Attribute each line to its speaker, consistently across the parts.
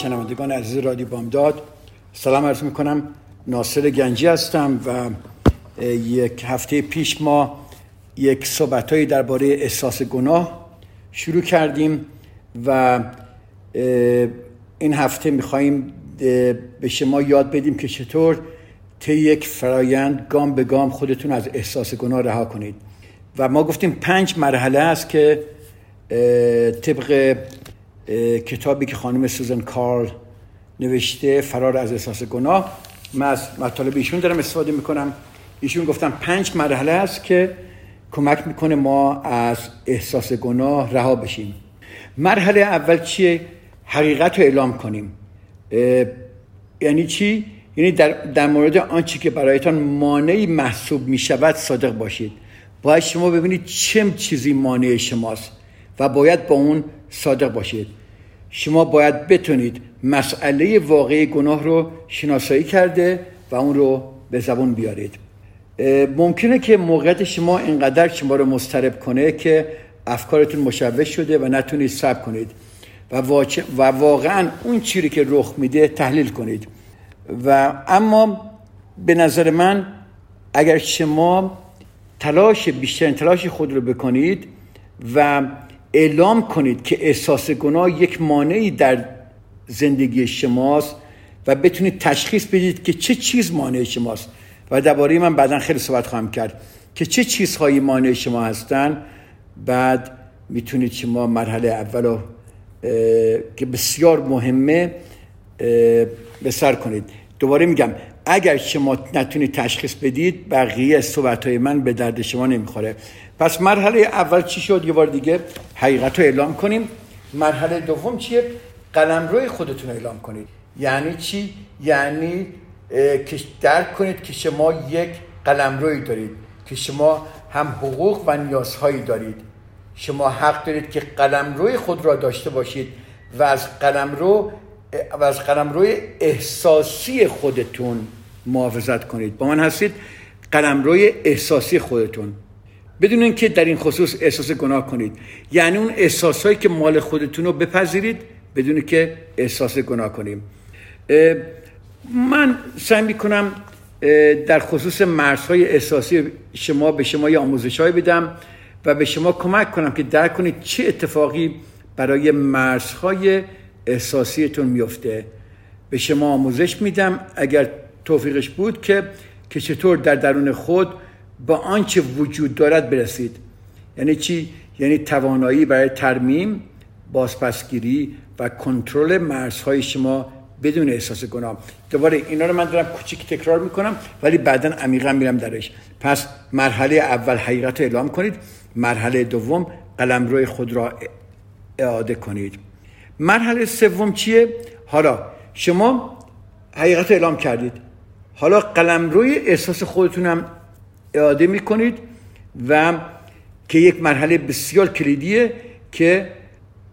Speaker 1: شنوندگان عزیز رادیو بامداد سلام عرض می‌کنم. ناصر گنجی هستم و یک هفته پیش ما یک صحبتهایی درباره احساس گناه شروع کردیم و این هفته میخواییم به شما یاد بدیم که چطور طی یک فرایند گام به گام خودتون از احساس گناه رها کنید. و ما گفتیم پنج مرحله است که طبق کتابی که خانم سوزن کارل نوشته فرار از احساس گناه. من از مطالب ایشون دارم استفاده می‌کنم. ایشون گفتم پنج مرحله است که کمک می‌کنه ما از احساس گناه رها بشیم. مرحله اول چیه؟ حقیقت رو اعلام کنیم. یعنی چی؟ یعنی در, در مورد آنچه که برایتان مانعی محسوب می‌شود صادق باشید. باید شما ببینید چه چیزی مانع شماست و باید با اون صادق باشید. شما باید بتونید مسئله واقعی گناه رو شناسایی کرده و اون رو به زبون بیارید. ممکنه که موقعیت شما اینقدر شما رو مسترب کنه که افکارتون مشوش شده و نتونید صبر کنید و, و واقعا اون چیزی که رخ میده تحلیل کنید. و اما به نظر من اگر شما تلاش بیشترین تلاش خود رو بکنید و اعلام کنید که احساس گناه یک مانعی در زندگی شماست و بتونید تشخیص بدید که چه چیز مانع شماست. و درباره من بعدا خیلی صحبت خواهم کرد که چه چیزهایی مانع شما هستن. بعد می‌تونید شما مرحله اول رو که بسیار مهمه به سر کنید. دوباره میگم اگر شما نتونید تشخیص بدید بقیه صحبت های من به درد شما نمی‌خوره. پس مرحله اول چی شد؟ یه بار دیگه حقیقت رو اعلام کنیم. مرحله دوم چیه؟ قلم روی خودتون اعلام کنید. یعنی چی؟ یعنی که درک کنید که شما یک قلم روی دارید که شما هم حقوق و نیازهایی دارید. شما حق دارید که قلم روی خود را داشته باشید و از قلم رو و از قلم روی احساسی خودتون محافظت کنید. با من هستید قلم روی احساسی خودتون. بدون اینکه در این خصوص احساس گناه کنید. یعنی اون احساسهایی که مال خودتون رو بپذیرید بدون که احساس گناه کنیم. من سعی می‌کنم در خصوص مرزهای احساسی شما به شما یه آموزش های بدم و به شما کمک کنم که درک کنید چه اتفاقی برای مرزهای احساسیتون میفته. به شما آموزش میدم اگر توفیقش بود که که چطور در درون خود با آنچه وجود دارد برسید. یعنی چی؟ یعنی توانایی برای ترمیم بازپسگیری و کنترل مرزهای شما بدون احساس گناه. دوباره اینا رو من دارم کوچیک تکرار می‌کنم ولی بعدا عمیقا میرم درش. پس مرحله اول حقیقت رو اعلام کنید. مرحله دوم قلم روی خود را اعاده کنید. مرحله سوم چیه؟ حالا شما حقیقت اعلام کردید. حالا قلم روی احساس خودتون هم اعاده می‌کنید و که یک مرحله بسیار کلیدیه که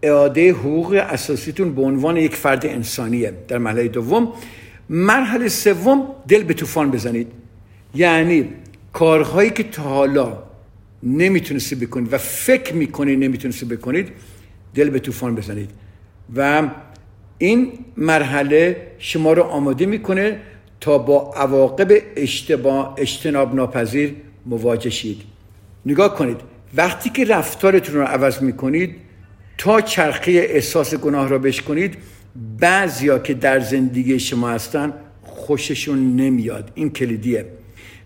Speaker 1: اعاده حقوق اساسیتون به عنوان یک فرد انسانیه. در مرحله دوم مرحله سوم دل به طوفان بزنید. یعنی کارهایی که تا حالا نمی‌تونستی بکنید و فکر می‌کنید نمی‌تونستی بکنید دل به طوفان بزنید. و این مرحله شما رو آماده می‌کنه تا با عواقب اشتباه اجتناب ناپذیر مواجه شید. نگاه کنید وقتی که رفتارتون رو عوض می‌کنید تا چرخه احساس گناه را بشکنید بعضیا که در زندگی شما هستن خوششون نمیاد. این کلیدیه.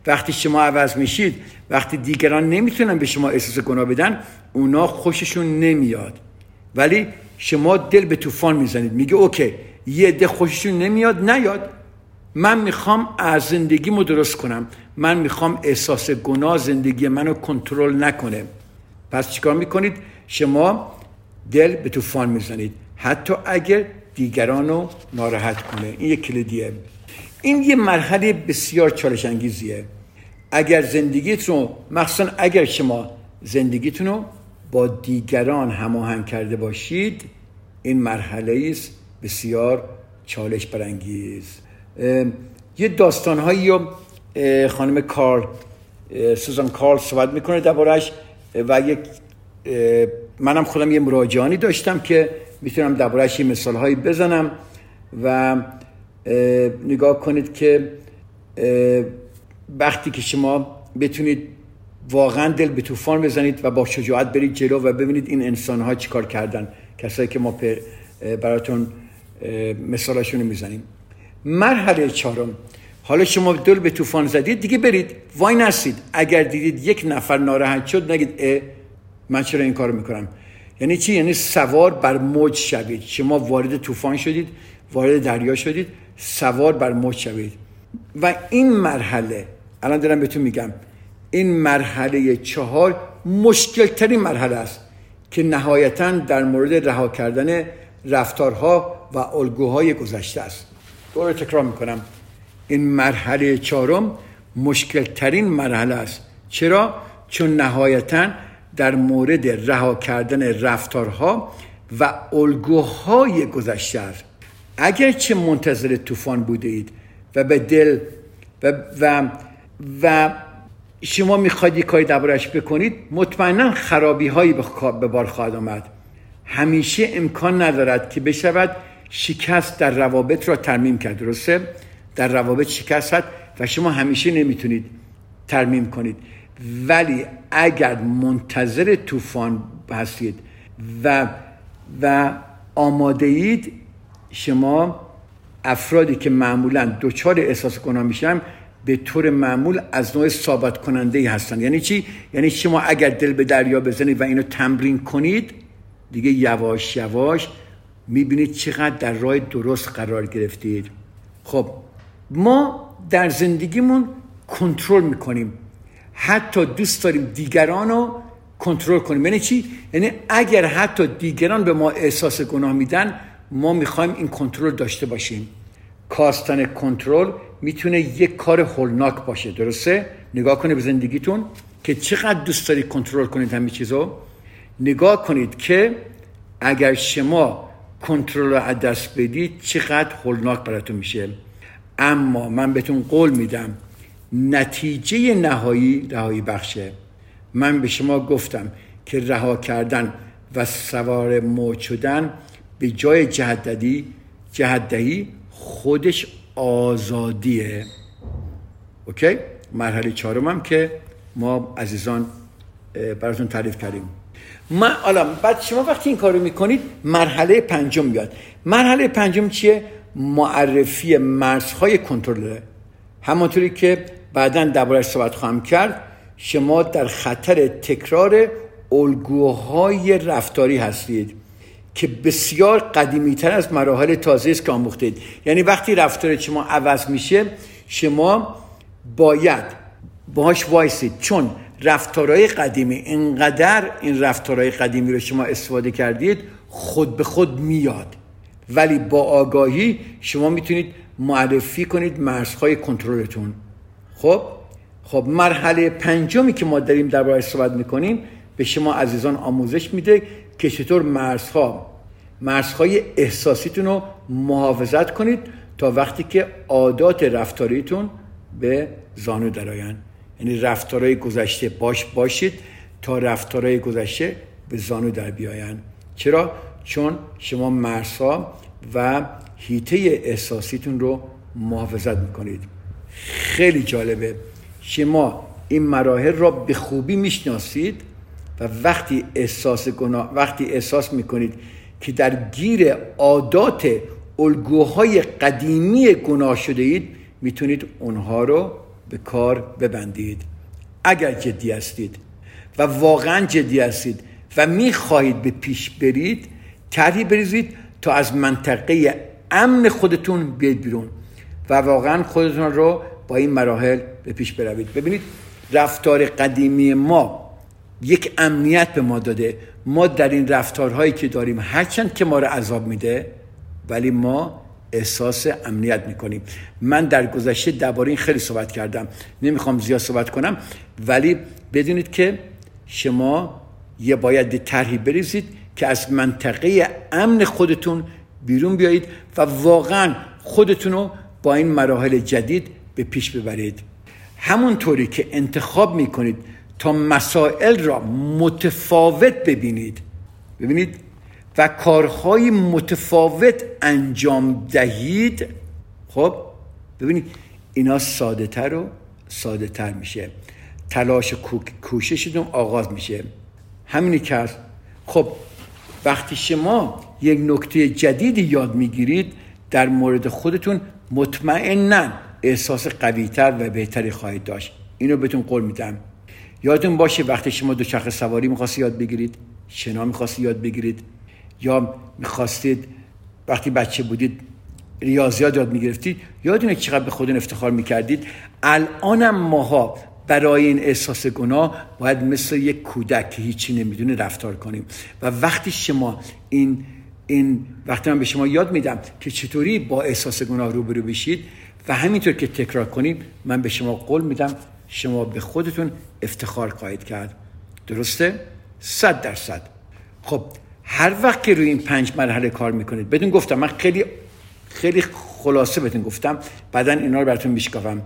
Speaker 1: وقتی شما عوض میشید وقتی دیگران نمی‌تونن به شما احساس گناه بدن اونا خوششون نمیاد. ولی شما دل به طوفان می‌زنید. میگه اوکی یه عده خوششون نمیاد نیاد. من می‌خوام از زندگیمو درست کنم. من می‌خوام احساس گناه زندگی منو کنترل نکنه. پس چیکار می‌کنید؟ شما دل به طوفان می‌زنید. حتی اگر دیگران رو ناراحت کنه. این یک کلیدیه. این یه مرحله بسیار چالش انگیزیه اگر زندگیتون رو مخصوصا اگر شما زندگیتون رو با دیگران هماهنگ کرده باشید این مرحله است بسیار چالش برانگیز. یه داستانهایی رو خانم کارل سوزان کارل صحبت می‌کنه دربارهش و یک منم خودم یه مراجعانی داشتم که می‌تونم دربارهش یه مثال هایی بزنم و نگاه کنید که وقتی که شما بتونید واقعا دل به طوفان بزنید و با شجاعت برید جلو و ببینید این انسان ها چیکار کردن. کسایی که ما براتون مثالشون رو می‌زنیم. مرحله چهارم. حالا شما دل به طوفان زدید دیگه برید. وای نستید اگر دیدید یک نفر ناراحت شد نگید اه من چرا این کارو می‌کنم؟ یعنی چی؟ یعنی سوار بر موج شوید. شما وارد طوفان شدید وارد دریا شدید سوار بر موج شوید. و این مرحله الان دارم بهتون میگم. این مرحله چهار مشکل ترین مرحله است که نهایتا در مورد رها کردن رفتارها و الگوهای گذشته است. دوباره تکرار می‌کنم. این مرحله چهارم مشکل ترین مرحله است. چرا؟ چون نهایتا در مورد رها کردن رفتارها و الگوهای گذشته است. اگرچه منتظر طوفان بوده اید و به دل و, و, و شما می‌خواید یک کاری دربارش بکنید مطمئنا خرابی هایی به بار خواهد آمد. همیشه امکان ندارد که بشود شکست در روابط را ترمیم کرد درسته؟ در روابط شکست هست و شما همیشه نمی‌تونید ترمیم کنید. ولی اگر منتظر طوفان هستید و و آماده اید شما افرادی که معمولا دچار احساس گناه میشن به طور معمول از نوع ثابت کننده ای هستن. یعنی چی؟ یعنی شما اگر دل به دریا بزنید و اینو تمرین کنید دیگه یواش یواش می‌بینید چقدر در راه درست قرار گرفتید. خب ما در زندگیمون کنترل می‌کنیم. حتی دوست داریم دیگران رو کنترل کنیم. یعنی چی؟ یعنی اگر حتی دیگران به ما احساس گناه میدن ما می‌خوایم این کنترل داشته باشیم. کاستن کنترل می‌تونه یک کار هولناک باشه درسته؟ نگاه کنید به زندگیتون که چقدر دوست دارید کنترل کنید همه چیزو. نگاه کنید که اگر شما کنترل رو از دست بدید چقدر هولناک براتون میشه. اما من بهتون قول میدم نتیجه نهایی رهایی بخشه. من به شما گفتم که رها کردن و سوار موج شدن به جای جهددی جهدهی خودش آزادیه. اوکی؟ مرحله چهارم که ما عزیزان براتون تعریف کردیم. من حالا بعد شما وقتی این کارو می‌کنید مرحله پنجم میاد. مرحله پنجم چیه؟ معرفی مرزهای کنترل همانطوری که بعدا دربارش صحبت خواهم کرد شما در خطر تکرار الگوهای رفتاری هستید. که بسیار قدیمی تر از مراحل تازه است که آموختید. یعنی وقتی رفتار شما عوض میشه شما باید باهاش وایسید. چون رفتارهای قدیمی اینقدر این رفتارهای قدیمی رو شما استفاده کردید خود به خود میاد. ولی با آگاهی شما می‌تونید معرفی کنید مرزهای کنترلتون. خب؟ خب مرحله پنجمی که ما داریم درباره صحبت می‌کنیم به شما عزیزان آموزش میده که چطور مرزها مرزهای احساسیتون رو محافظت کنید تا وقتی که عادات رفتاریتون به زانو درآین یعنی رفتارهای گذشته باش باشید تا رفتارهای گذشته به زانو در بیاین چرا؟ چون شما مرزها و هیته احساسیتون رو محافظت می‌کنید. خیلی جالبه. شما این مراحل را به خوبی می‌شناسید. وقتی احساس گناه وقتی احساس می‌کنید که در گیر عادات الگوهای قدیمی گناه شده اید می‌تونید اونها رو به کار ببندید. اگر جدی هستید و واقعا جدی هستید و می‌خواهید به پیش برید طرحی بریزید تا از منطقه امن خودتون بیاید بیرون و واقعا خودتون رو با این مراحل به پیش بروید. ببینید رفتار قدیمی ما یک امنیت به ما داده. ما در این رفتارهایی که داریم هرچند که ما رو عذاب میده ولی ما احساس امنیت می‌کنیم. من در گذشته درباره این خیلی صحبت کردم. نمی‌خوام زیاد صحبت کنم ولی بدونید که شما یه باید طرحی بریزید که از منطقه امن خودتون بیرون بیایید و واقعا خودتون رو با این مراحل جدید به پیش ببرید. همونطوری که انتخاب می‌کنید تا مسائل را متفاوت ببینید. ببینید و کارهای متفاوت انجام دهید. خب ببینید اینا ساده تر و ساده تر میشه. تلاش کوششتون آغاز میشه. همینی که خب وقتی شما یک نکته جدیدی یاد می‌گیرید در مورد خودتون مطمئنا احساس قویتر و بهتری خواهید داشت. اینو بهتون قول میدم. یادتون باشه وقتی شما دوچرخه سواری می‌خواستید یاد بگیرید شنا می‌خواستید یاد بگیرید یا می‌خواستید وقتی بچه بودید ریاضیات یاد می‌گرفتید یادتونه چقدر به خودتون افتخار می‌کردید؟ الانم ماها برای این احساس گناه باید مثل یک کودک که هیچی نمی‌دونه رفتار کنیم. و وقتی شما این این وقتی من به شما یاد میدم که چطوری با احساس گناه روبرو بشید و همینطور که تکرار کنید من به شما قول میدم شما به خودتون افتخار خواهید کرد. درسته؟ صد درصد. خب هر وقت که روی این پنج مرحله کار می‌کنید بدون گفتم من خیلی خیلی خلاصه بهتون گفتم بعدا اینا رو براتون میشکافم.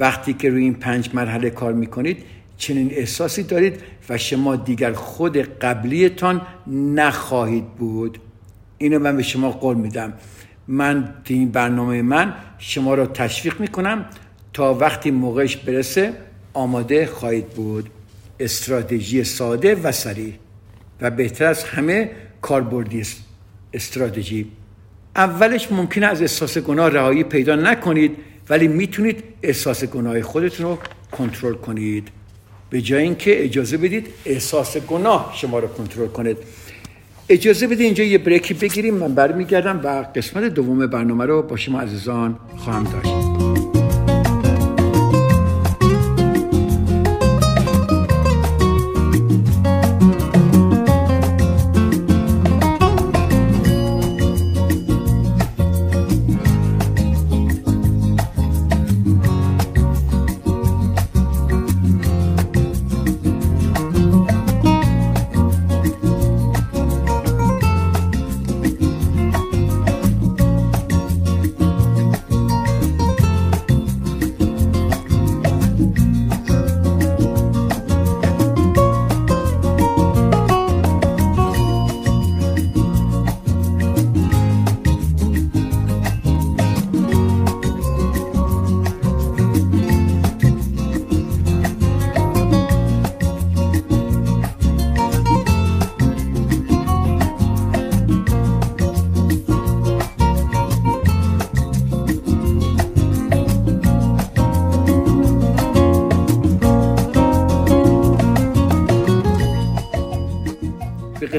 Speaker 1: وقتی که روی این پنج مرحله کار می‌کنید چنین احساسی دارید و شما دیگر خود قبلیتان نخواهید بود. اینو من به شما قول میدم. من این برنامه من شما را تشویق می‌کنم وقتی موقعش برسه آماده خواهید بود. استراتژی ساده و سریع و بهتر از همه کاربردی استراتژی. اولش ممکنه از احساس گناه رهایی پیدا نکنید ولی می‌تونید احساس گناه خودتون رو کنترل کنید. به جای اینکه اجازه بدید احساس گناه شما رو کنترل کنید. اجازه بدید اینجا یه بریکی بگیریم. من برمیگردم و قسمت دوم برنامه رو با شما عزیزان خواهم داشت.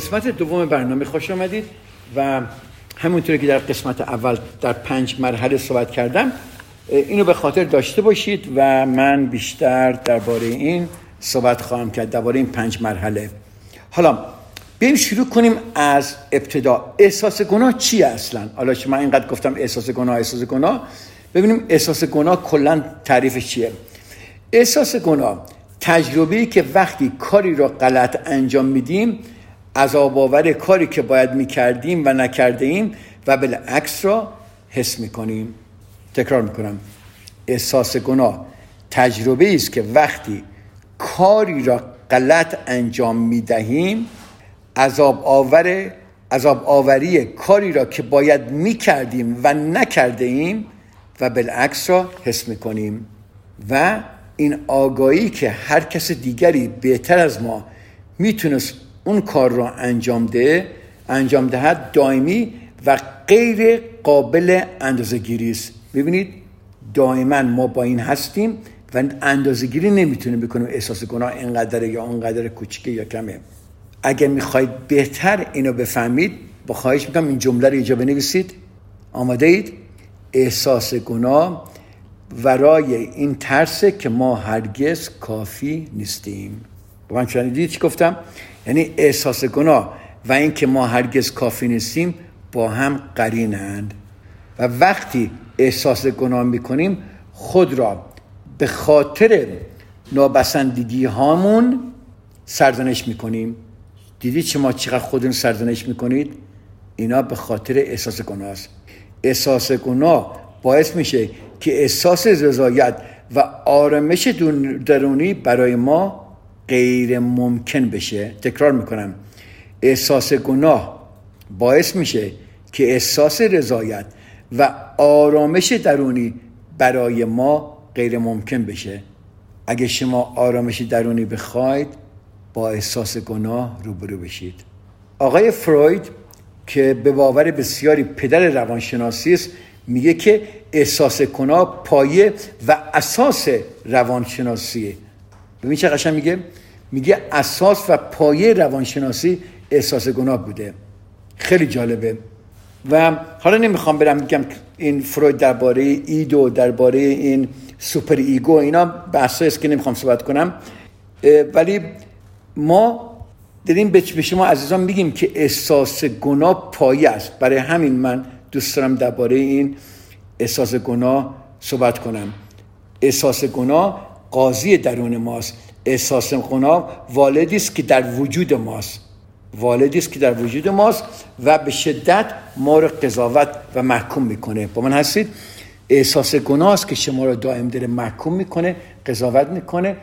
Speaker 1: قسمت دوم برنامه خوش آمدید و همونطوری که در قسمت اول در پنج مرحله صحبت کردم اینو به خاطر داشته باشید و من بیشتر درباره این صحبت خواهم کرد درباره این پنج مرحله. حالا بریم شروع کنیم از ابتدا. احساس گناه چیه اصلا؟ حالا شما اینقدر گفتم احساس گناه احساس گناه. ببینیم احساس گناه کلا تعریفش چیه؟ احساس گناه تجربه که وقتی کاری را غلط انجام میدیم عذاب آور کاری که باید می‌کردیم و نکرده ایم و بالعکس را حس می‌کنیم. تکرار می‌کنم. احساس گناه تجربه است که وقتی کاری را غلط انجام می‌دهیم عذاب آور عذاب آوری کاری را که باید می‌کردیم و نکرده ایم و بالعکس را حس می‌کنیم. و این آگاهی که هر کس دیگری بهتر از ما می‌تونست اون کار را انجام ده انجام دهد دائمی و غیر قابل اندازه گیری است. ببینید دائما ما با این هستیم و اندازه گیری نمی‌تونیم بکنیم. احساس گناه اینقدر یا اونقدر کوچیکه یا کمه. اگر می‌خواید بهتر اینو بفهمید با خواهش می‌کنم این جمله رو اینجا بنویسید. آماده اید؟ احساس گناه ورای این ترسه که ما هرگز کافی نیستیم. با من چی گفتم؟ یعنی احساس گناه و اینکه ما هرگز کافی نیستیم با هم قرینند. و وقتی احساس گناه می‌کنیم خود را به خاطر نابسندگی هامون سرزنش می‌کنیم. دیدید شما چقدر خودتون سرزنش می‌کنید؟ اینا به خاطر احساس گناه است. احساس گناه باعث میشه که احساس رضایت و آرامش درونی برای ما غیر ممکن بشه. تکرار می‌کنم. احساس گناه باعث میشه که احساس رضایت و آرامش درونی برای ما غیر ممکن بشه. اگه شما آرامش درونی بخواید با احساس گناه روبرو بشید. آقای فروید که به باور بسیاری پدر روانشناسی است میگه که احساس گناه پایه و اساس روانشناسیه. ببین چه قشنگ میگه؟ میگه اساس و پایه روانشناسی احساس گناه بوده. خیلی جالبه. و حالا نمی‌خوام برم میگم این فروید درباره id و درباره این superego اینا بحثایی است که نمی‌خوام صحبت کنم. ولی ما داریم به شما عزیزان میگیم که احساس گناه پایه است. برای همین من دوست دارم درباره این احساس گناه صحبت کنم. احساس گناه قاضی درون ماست. احساس گناه والدی است که در وجود ماست. والدی است که در وجود ماست و به شدت ما رو قضاوت و محکوم می‌کنه. با من هستید؟ احساس گناه است که شما رو دائم داره محکوم می‌کنه قضاوت می‌کنه.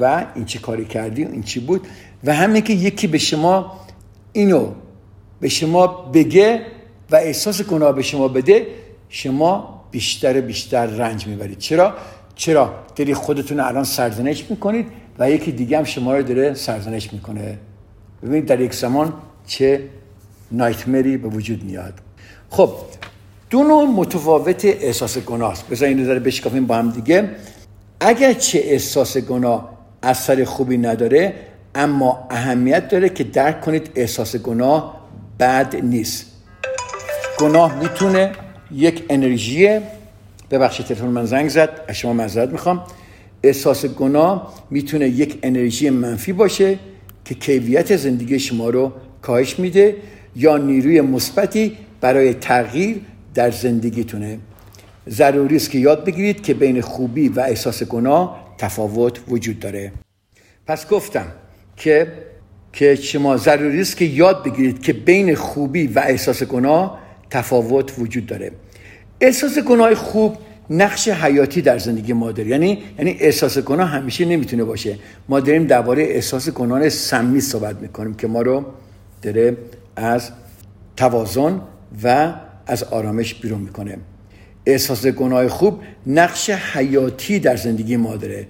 Speaker 1: و این چی کاری کردی؟ این چی بود؟ و همین که یکی به شما اینو به شما بگه و احساس گناه به شما بده شما بیشتر بیشتر رنج می‌برید. چرا؟ چرا؟ داری خودتون الان سرزنش می‌کنید. و یکی دیگه هم شما رو داره سرزنش می‌کنه. ببینید در یک زمان چه نایتمری به وجود میاد. خب دو نوع متفاوت احساس گناه است. بذار اینو داره بشکافیم با هم دیگه. اگر چه احساس گناه اثر خوبی نداره اما اهمیت داره که درک کنید احساس گناه بد نیست. گناه می‌تونه یک انرژی ببخشید تلفن من زنگ زد. از شما معذرت می‌خوام. احساس گناه می‌تونه یک انرژی منفی باشه که کیفیت زندگی شما رو کاهش میده یا نیروی مثبتی برای تغییر در زندگیتونه. ضروری است که یاد بگیرید که بین خوبی و احساس گناه تفاوت وجود داره. پس گفتم که که شما ضروری است که یاد بگیرید که بین خوبی و احساس گناه تفاوت وجود داره. احساس گناه خوب نقش حیاتی در زندگی ما داره. یعنی یعنی احساس گناه همیشه نمی‌تونه باشه. ما داریم درباره احساس گناه سمی صحبت می‌کنیم که ما رو داره از توازن و از آرامش بیرون می‌کنه. احساس گناه خوب نقش حیاتی در زندگی ما داره.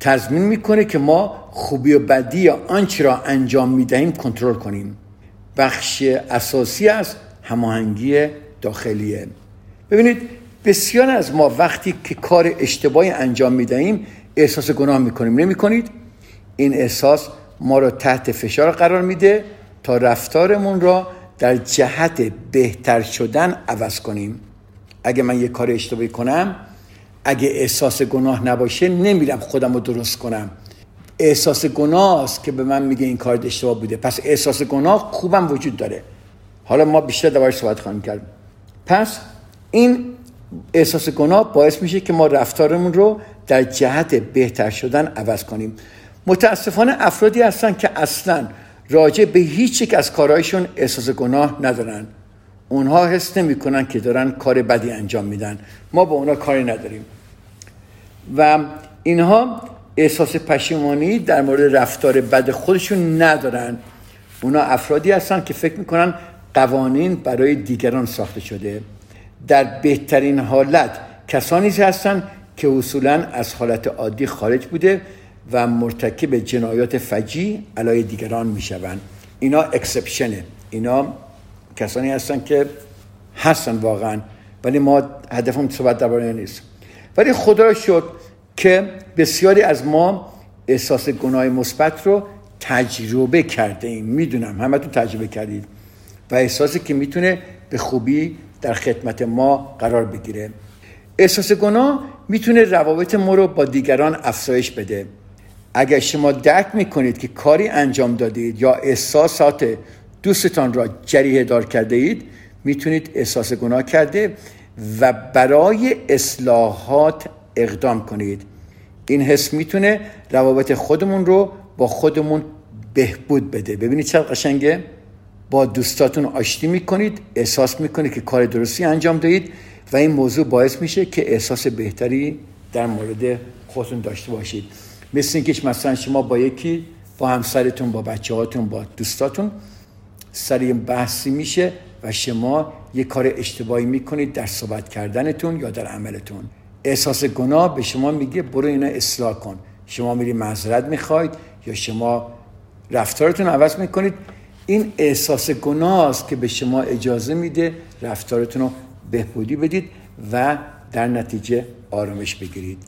Speaker 1: تضمین می‌کنه که ما خوبی و بدی آنچه را انجام می‌دهیم کنترل کنیم. بخش اساسی از هماهنگی داخلیه. ببینید بسیار از ما وقتی که کار اشتباهی انجام می‌دهیم احساس گناه می‌کنیم. نمی کنید؟ این احساس ما را تحت فشار قرار میده تا رفتارمون را در جهت بهتر شدن عوض کنیم. اگه من یه کار اشتباهی کنم اگه احساس گناه نباشه نمیرم خودم رو درست کنم. احساس گناه است که به من میگه این کار اشتباه بوده. پس احساس گناه خوبم وجود داره. حالا ما بیشتر دوباره صحبت خواهیم کرد. پس این احساس گناه باعث میشه که ما رفتارمون رو در جهت بهتر شدن عوض کنیم. متاسفانه افرادی هستن که اصلا راجع به هیچ یک از کارهایشون احساس گناه ندارن. اونها حس نمی‌کنن که دارن کار بدی انجام میدن. ما با اونها کاری نداریم. و اینها احساس پشیمانی در مورد رفتار بد خودشون ندارن. اونا افرادی هستن که فکر می‌کنن قوانین برای دیگران ساخته شده. در بهترین حالت کسانی هستند که اصولا از حالت عادی خارج بوده و مرتکب جنایات فجی علای دیگران می‌شوند. اینا اکسپشنه اینا کسانی هستن که هستن واقعا ولی ما هدفم صحبت درباره نیست. ولی خدا شد که بسیاری از ما احساس گناه مثبت رو تجربه کرده ایم می‌دونم. همتون تجربه کردید. و احساسی که می‌تونه به خوبی در خدمت ما قرار بگیره. احساس گناه می‌تونه روابط ما رو با دیگران افزایش بده. اگر شما درک می‌کنید که کاری انجام دادید یا احساسات دوستتان را جریه دار کرده اید می‌تونید احساس گناه کرده و برای اصلاحات اقدام کنید. این حس می‌تونه روابط خودمون رو با خودمون بهبود بده. ببینید چقدر قشنگه؟ با دوستاتون آشتی می‌کنید احساس می‌کنید که کار درستی انجام دهید و این موضوع باعث میشه که احساس بهتری در مورد خودتون داشته باشید. مثل اینکه مثلا شما با یکی با همسرتون با بچه هاتون با دوستاتون سر بحثی میشه و شما یه کار اشتباهی می‌کنید در صحبت کردنتون یا در عملتون. احساس گناه به شما میگه برو اینا اصلاح کن. شما میری معذرت می‌خواید یا شما رفتارتون عوض می‌کنید این احساس گناه است که به شما اجازه میده رفتارتون رو بهبودی بدید و در نتیجه آرامش بگیرید.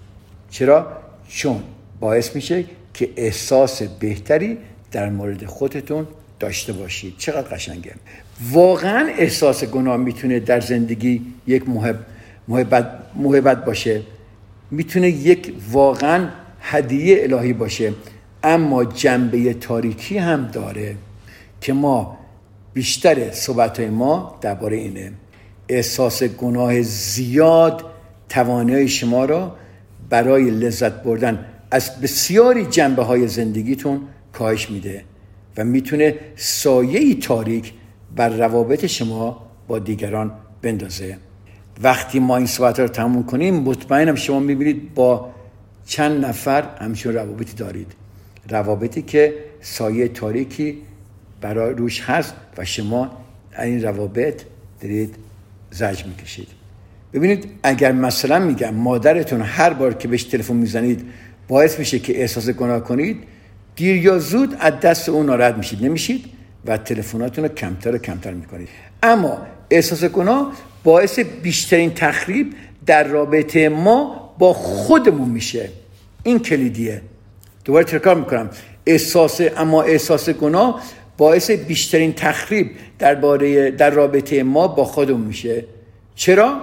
Speaker 1: چرا؟ چون باعث میشه که احساس بهتری در مورد خودتون داشته باشید. چقدر قشنگه. واقعا احساس گناه می‌تونه در زندگی یک محب محبت, محبت باشه. می‌تونه یک واقعا هدیه الهی باشه. اما جنبه تاریکی هم داره. که ما بیشتر صحبت ما درباره اینه. احساس گناه زیاد توانایی شما را برای لذت بردن از بسیاری جنبه های زندگیتون کاهش میده و می‌تونه سایه تاریک بر روابط شما با دیگران بندازه. وقتی ما این صحبت رو تموم کنیم مطمئنم شما می‌بینید با چند نفر همچون روابطی دارید. روابطی که سایه تاریکی برای روش هست و شما این روابط دارید زج می‌کشید. ببینید اگر مثلا میگم مادرتون هر بار که بهش تلفن می‌زنید باعث میشه که احساس گناه کنید دیر یا زود از دست اون ناراحت میشید نمیشید و تلفناتون رو کمتر و کمتر می‌کنید. اما احساس گناه باعث بیشترین تخریب در رابطه ما با خودمون میشه. این کلیدیه. دوباره تکرار می‌کنم. احساس اما احساس گناه باعث بیشترین تخریب درباره در رابطه ما با خودمون میشه. چرا؟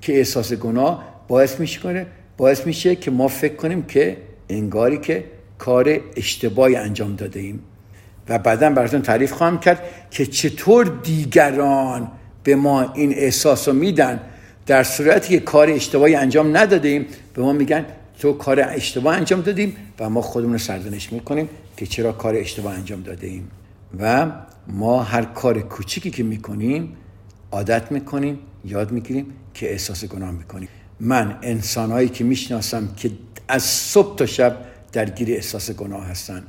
Speaker 1: که احساس گناه باعث میشه کنه. باعث میشه که ما فکر کنیم که انگاری که کار اشتباهی انجام داده ایم. و بعدا براتون تعریف خواهم کرد که چطور دیگران به ما این احساس رو میدن. در صورتی که کار اشتباهی انجام نداده ایم به ما میگن تو کار اشتباه انجام دادیم و ما خودمون رو سرزنش می‌کنیم که چرا کار اشتباه انجام داده ایم. و ما هر کار کوچیکی که می‌کنیم عادت می‌کنیم یاد می‌گیریم که احساس گناه می‌کنیم. من انسانهایی که می‌شناسم که از صبح تا شب درگیر احساس گناه هستن.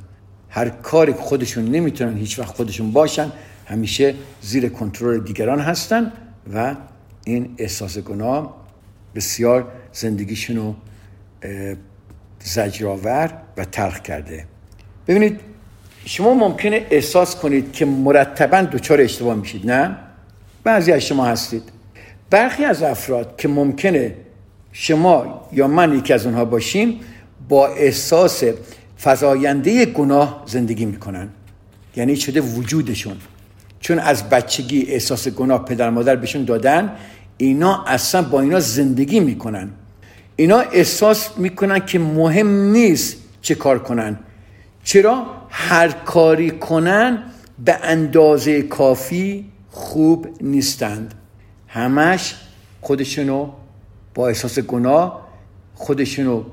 Speaker 1: هر کاری خودشون نمی‌تونن هیچ وقت خودشون باشن همیشه زیر کنترل دیگران هستن و این احساس گناه بسیار زندگیشون رو زجرآور و تلخ کرده. ببینید شما ممکنه احساس کنید که مرتبا دچار اشتباه میشید نه؟ بعضی از شما هستید. برخی از افراد که ممکنه شما یا من یکی از اونها باشیم با احساس فضاینده گناه زندگی می‌کنن. یعنی شده وجودشون. چون از بچگی احساس گناه پدر مادر بهشون دادن اینا اصلا با اینا زندگی می‌کنن. اینا احساس می‌کنن که مهم نیست چه کار کنن. چرا؟ هر کاری کنن به اندازه کافی خوب نیستند. همش خودشونو با احساس گناه خودشونو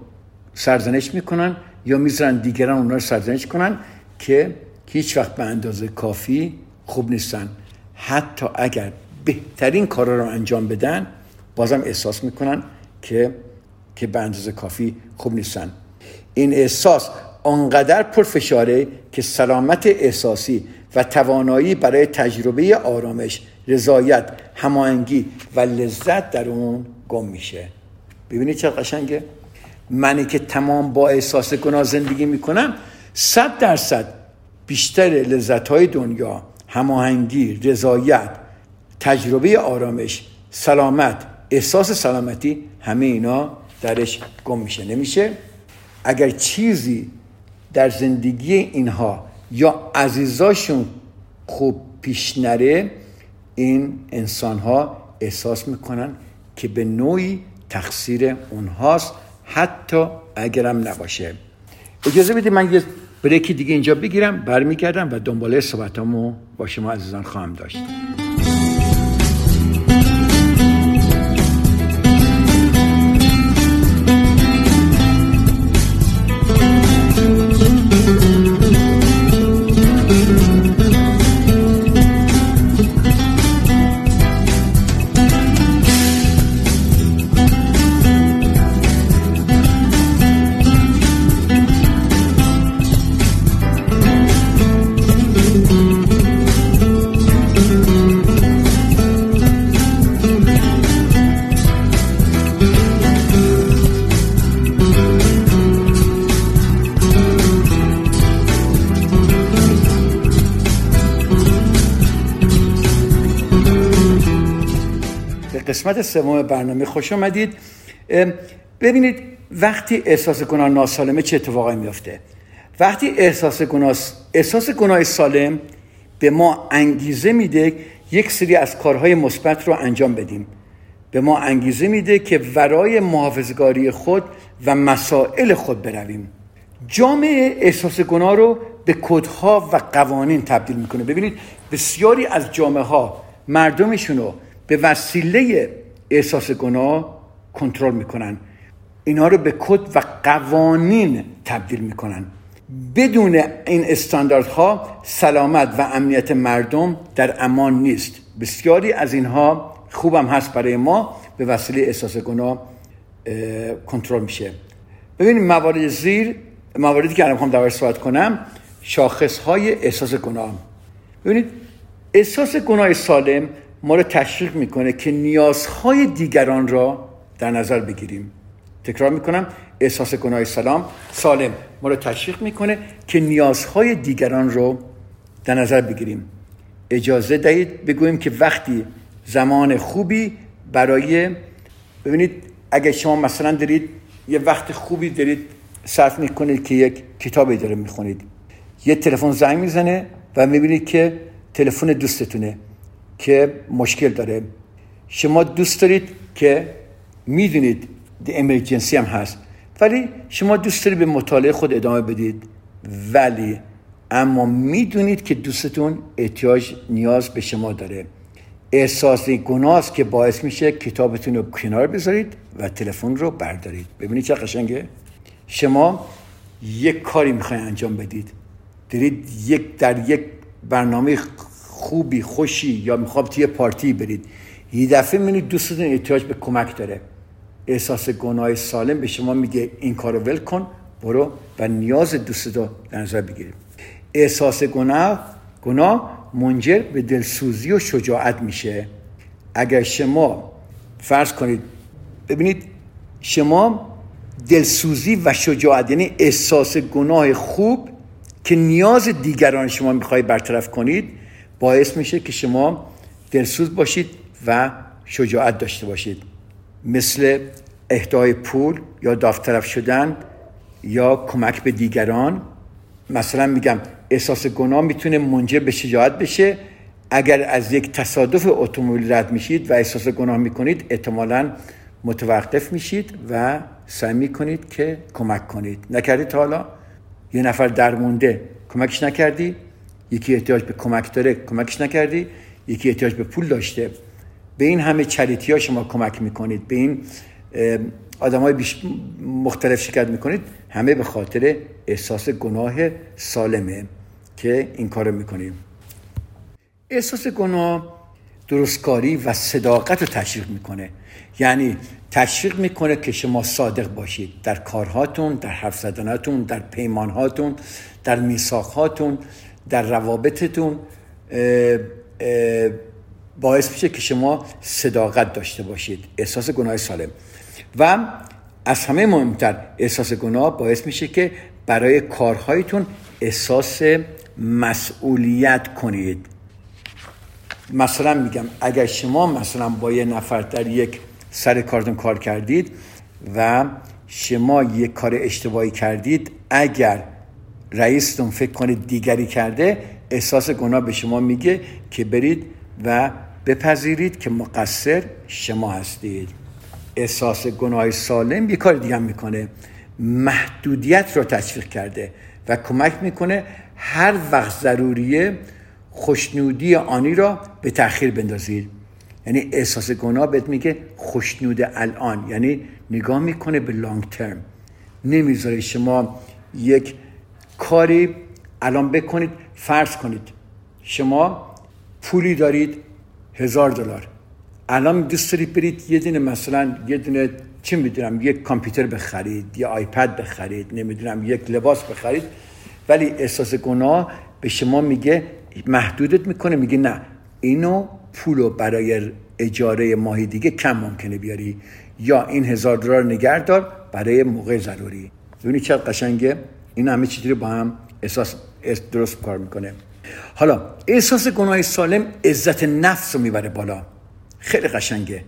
Speaker 1: سرزنش می‌کنن یا می‌ذارن دیگران اونا رو سرزنش کنن که هیچ وقت به اندازه کافی خوب نیستن. حتی اگر بهترین کارا رو انجام بدن بازم احساس می‌کنن که که به اندازه کافی خوب نیستن. این احساس آنقدر پرفشاره که سلامت احساسی و توانایی برای تجربه آرامش رضایت هماهنگی و لذت در اون گم میشه. ببینید چه قشنگه. منی که تمام با احساس گناه زندگی می‌کنم صد درصد بیشتر لذت های دنیا هماهنگی رضایت تجربه آرامش سلامت احساس سلامتی همه اینا درش گم میشه. نمیشه؟ اگر چیزی در زندگی اینها یا عزیزاشون خوب پیش نره این انسان ها احساس می‌کنن که به نوعی تقصیر اونهاست حتی اگرم نباشه. اجازه بدید من یه بریکی دیگه اینجا بگیرم برمیگردم و دنباله صحبتامو با شما عزیزان خواهم داشت. سوم برنامه خوش آمدید. ببینید وقتی احساس گناه ناسالمه چه اتفاقی میفته وقتی احساس گناه احساس گناه سالم به ما انگیزه میده یک سری از کارهای مثبت رو انجام بدیم. به ما انگیزه میده که ورای محافظگاری خود و مسائل خود برویم. جامعه احساس گناه رو به کدها و قوانین تبدیل می‌کنه. ببینید بسیاری از جامعه ها مردمشون رو به وسیله احساس گناه کنترل می‌کنن. اینها رو به کد و قوانین تبدیل می‌کنن. بدون این استانداردها سلامت و امنیت مردم در امان نیست. بسیاری از اینها خوبم هست برای ما به وسیله احساس گناه کنترل میشه. ببینید موارد زیر مواردی که الان در صحبت کنم شاخص های احساس گناه. ببینید احساس گناه سالم ما رو تشویق می‌کنه که نیازهای دیگران را در نظر بگیریم. تکرار می‌کنم احساس گناه سلام. سالم ما رو تشویق می‌کنه که نیازهای دیگران رو در نظر بگیریم. اجازه دهید بگوییم که وقتی زمان خوبی برای ببینید اگر شما مثلا دارید یه وقت خوبی دارید صرف می‌کنید که یک کتابی داره می‌خونید. یه تلفن زنگ می‌زنه و می‌بینید که تلفن دوستتونه. که مشکل داره. شما دوست دارید که می‌دونید امرجنسی هم هست ولی شما دوست دارید به مطالعه خود ادامه بدید. ولی اما می‌دونید که دوستتون احتیاج نیاز به شما داره. احساس گناه که باعث میشه کتابتون رو کنار بذارید و تلفن رو بردارید. ببینید چه قشنگه. شما یک کاری می‌خواین انجام بدید. دارید یک در یک برنامه خوبی خوشی یا می‌خواد توی پارتی برید. یه دفعه می‌بینید دوستتون احتیاج به کمک داره. احساس گناه سالم به شما میگه این کارو ول کن برو و نیاز دوست رو در نظر بگیرید احساس گناه گناه منجر به دلسوزی و شجاعت میشه. اگر شما فرض کنید ببینید شما دلسوزی و شجاعت یعنی احساس گناه خوب که نیاز دیگران شما می‌خوای برطرف کنید باعث میشه که شما دلسوز باشید و شجاعت داشته باشید. مثل اهدای پول یا داوطلب شدن یا کمک به دیگران. مثلا میگم احساس گناه می‌تونه منجر به شجاعت بشه. اگر از یک تصادف اتومبیل رد میشید و احساس گناه می‌کنید احتمالا متوقف میشید و سعی می‌کنید که کمک کنید. نکردید حالا؟ یه نفر درمونده. کمکش نکردی؟ یکی احتیاج به کمک داره کمکش نکردی یکی احتیاج به پول داشته. به این همه چریتی ها شما کمک می‌کنید به این آدم های مختلف شکایت می‌کنید همه به خاطر احساس گناه سالمه که این کار می‌کنیم احساس گناه درستکاری و صداقت رو تشویق می‌کنه. یعنی تشویق می‌کنه که شما صادق باشید در کارهاتون در حرف زدناتون در پیمانهاتون در میثاقهاتون. در روابطتون باعث میشه که شما صداقت داشته باشید. احساس گناه سالم. و از همه مهمتر احساس گناه باعث میشه که برای کارهایتون احساس مسئولیت کنید. مثلا میگم اگر شما مثلا با یه نفر در یک سر کارتون کار کردید و شما یک کار اشتباهی کردید اگر رئیستون فکر کنید دیگری کرده احساس گناه به شما میگه که برید و بپذیرید که مقصر شما هستید. احساس گناه سالم یه کار دیگه می‌کنه. محدودیت رو تشویق کرده و کمک می‌کنه هر وقت ضروریه خوشنودی آنی را به تاخیر بندازید. یعنی احساس گناه بهت میگه خوشنود الان یعنی نگاه می‌کنه به لانگ ترم نمی‌ذاره شما یک کاری الان بکنید فرض کنید شما پولی دارید هزار دلار. الان دوست دارید برید یه دونه مثلا یه دونه چی می‌دونم یک کامپیوتر بخرید یا آیپد بخرید نمی‌دونم یک لباس بخرید. ولی احساس گناه به شما میگه محدودت می‌کنه میگه نه اینو پولو برای اجاره ماهی دیگه کم ممکنه بیاری. یا این هزار دلار نگه دار برای موقع ضروری. ببینید چقدر قشنگه؟ این همه چیزی رو با هم احساس درست کار می‌کنه. حالا احساس گناه سالم عزت نفس رو می‌بره بالا. خیلی قشنگه.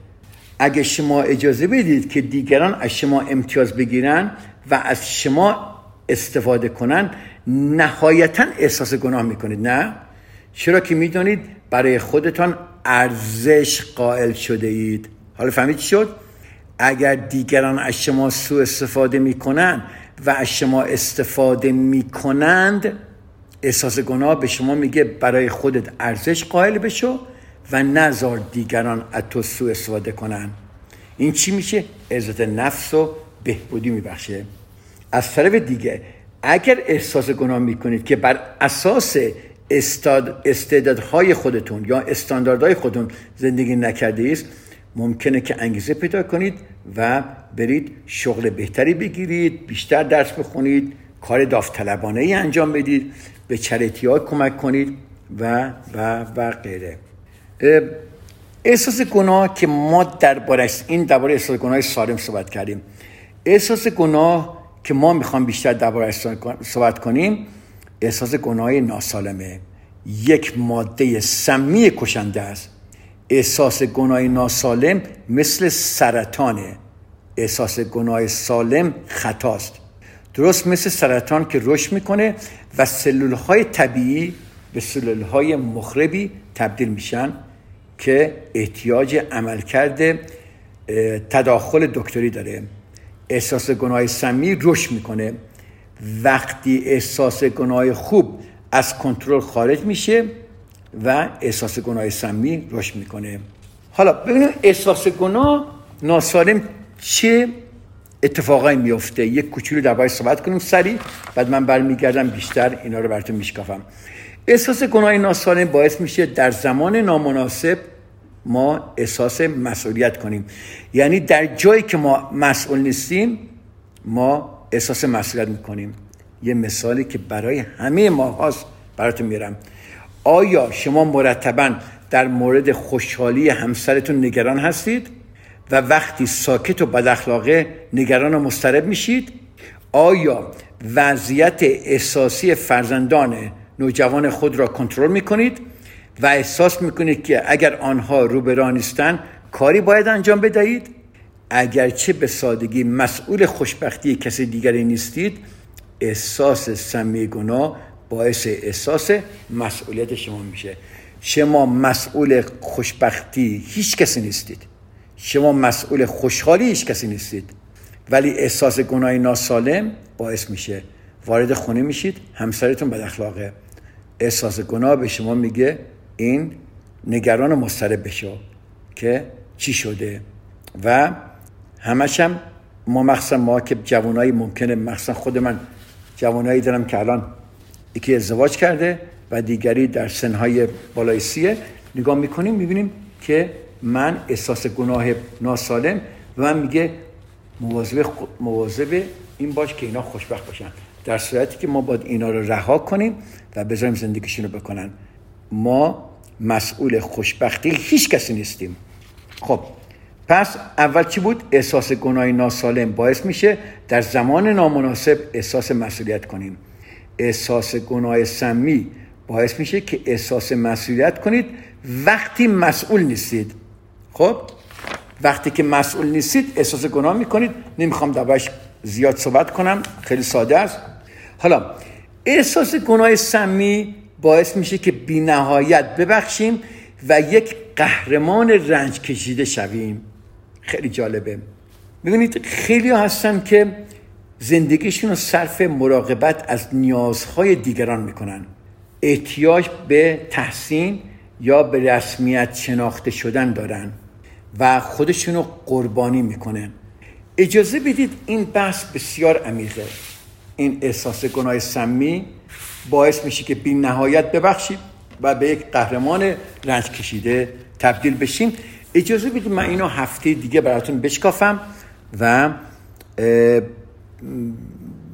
Speaker 1: اگه شما اجازه بدید که دیگران از شما امتیاز بگیرن و از شما استفاده کنن نهایتا احساس گناه می‌کنید نه؟ چرا که می‌دانید برای خودتان ارزش قائل شده اید حالا فهمید شد؟ اگر دیگران از شما سوء استفاده می‌کنن و از شما استفاده می‌کنند احساس گناه به شما میگه برای خودت ارزش قائل بشو و نزار دیگران از تو سوء استفاده کنن این چی میشه؟ عزت نفس و بهبودی میبخشه. از طرف دیگه اگر احساس گناه می‌کنید که بر اساس استعدادهای خودتون یا استانداردهای خودتون زندگی نکرده است ممکنه که انگیزه پیدا کنید و برید شغل بهتری بگیرید بیشتر درس بخونید کار داوطلبانه ای انجام بدید به چریتی ها کمک کنید و و و غیره. احساس گناه که ما دربارش این درباره احساس گناه سالم صحبت کردیم. احساس گناه که ما می‌خوام بیشتر دربارش صحبت کنیم احساس گناه ناسالمه. یک ماده سمی کشنده است. احساس گناه ناسالم مثل سرطانه. احساس گناه سالم خطاست. درست مثل سرطان که رشد می‌کنه و سلول های طبیعی به سلول های مخربی تبدیل میشن که احتیاج عملکرد تداخل دکتری داره. احساس گناه سمی رشد می‌کنه. وقتی احساس گناه خوب از کنترل خارج میشه و احساس گناه سمی رشد می‌کنه. حالا ببینیم احساس گناه ناسالم چه اتفاقایی میفته یک کوچولو درباره صحبت کنیم سریع. بعد من برمیگردم بیشتر اینا رو براتون میشکافم. احساس گناه ناسالم باعث میشه در زمان نامناسب ما احساس مسئولیت کنیم. یعنی در جایی که ما مسئول نیستیم ما احساس مسئولیت می‌کنیم. یه مثالی که برای همه ما هاست براتون میرم. آیا شما مرتبا در مورد خوشحالی همسرتون نگران هستید و وقتی ساکت و بداخلاقه نگران و مسترب میشید؟ آیا وضعیت احساسی فرزندان نوجوان خود را کنترل می‌کنید و احساس می‌کنید که اگر آنها روبرا نیستند کاری باید انجام بدهید؟ اگرچه به سادگی مسئول خوشبختی کسی دیگری نیستید احساس سمی گناه باعث احساس مسئولیت شما میشه. شما مسئول خوشبختی هیچ کسی نیستید. شما مسئول خوشحالی هیچ کسی نیستید. ولی احساس گناه ناسالم باعث میشه. وارد خونه میشید همسرتون بد اخلاقه احساس گناه به شما میگه این نگران مضطرب بشو که چی شده. و همش هم ما ما که جوانایی ممکنه مخصوصا خود من جوانایی دارم که الان یکی ازدواج کرده و دیگری در سنهای بالای سیه. نگاه می‌کنیم می‌بینیم که من احساس گناه ناسالم و من میگه مواظب مواظب این باش که اینا خوشبخت باشن. در صورتی که ما باید اینا رو رها کنیم و بذاریم زندگیشون رو بکنن. ما مسئول خوشبختی هیچ کسی نیستیم. خب پس اول چی بود؟ احساس گناه ناسالم باعث میشه در زمان نامناسب احساس مسئولیت کنیم. احساس گناه سمی باعث میشه که احساس مسئولیت کنید وقتی مسئول نیستید. خب؟ وقتی که مسئول نیستید احساس گناه می‌کنید. نمی‌خوام دربارش زیاد صحبت کنم خیلی ساده است. حالا احساس گناه سمی باعث میشه که بی نهایت ببخشیم و یک قهرمان رنج کشیده شویم. خیلی جالبه. می‌بینید خیلی هستن که زندگیشون رو صرف مراقبت از نیازهای دیگران می‌کنن. احتیاج به تحسین یا به رسمیت شناخته شدن دارن و خودشون رو قربانی می‌کنن. اجازه بدید این بحث بسیار عمیقه. این احساس گناه سمی باعث میشه که بی نهایت ببخشید و به یک قهرمان رنج کشیده تبدیل بشیم اجازه بدید من اینو هفته دیگه براتون بشکافم و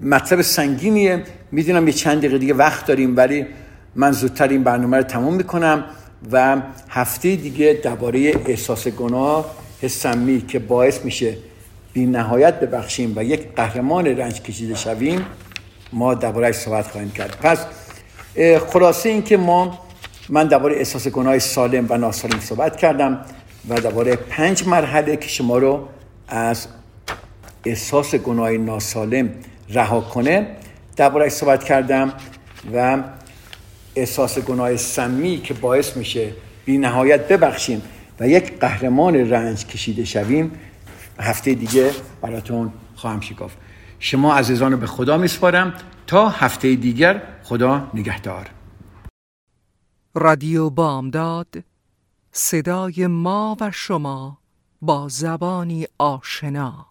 Speaker 1: مطلب سنگینیه. می‌دونم یه چند دقیقه دیگه وقت داریم ولی من زودتر این برنامه رو تموم می‌کنم و هفته دیگه درباره احساس گناه سمی که باعث میشه بی نهایت ببخشیم و یک قهرمان رنج کشیده شویم. ما درباره صحبت خواهیم کرد. پس خلاصه این که ما من درباره احساس گناه سالم و ناسالم صحبت کردم و درباره پنج مرحله که شما رو از احساس گناه ناسالم رها کنه. درباره صحبت کردم و احساس گناه سمی که باعث میشه بی نهایت ببخشیم و یک قهرمان رنج کشیده شویم. هفته دیگه براتون خواهم شکافت. شما عزیزان رو به خدا میسپارم. تا هفته دیگر خدا نگهدار.
Speaker 2: رادیو بامداد صدای ما و شما با زبانی آشنا.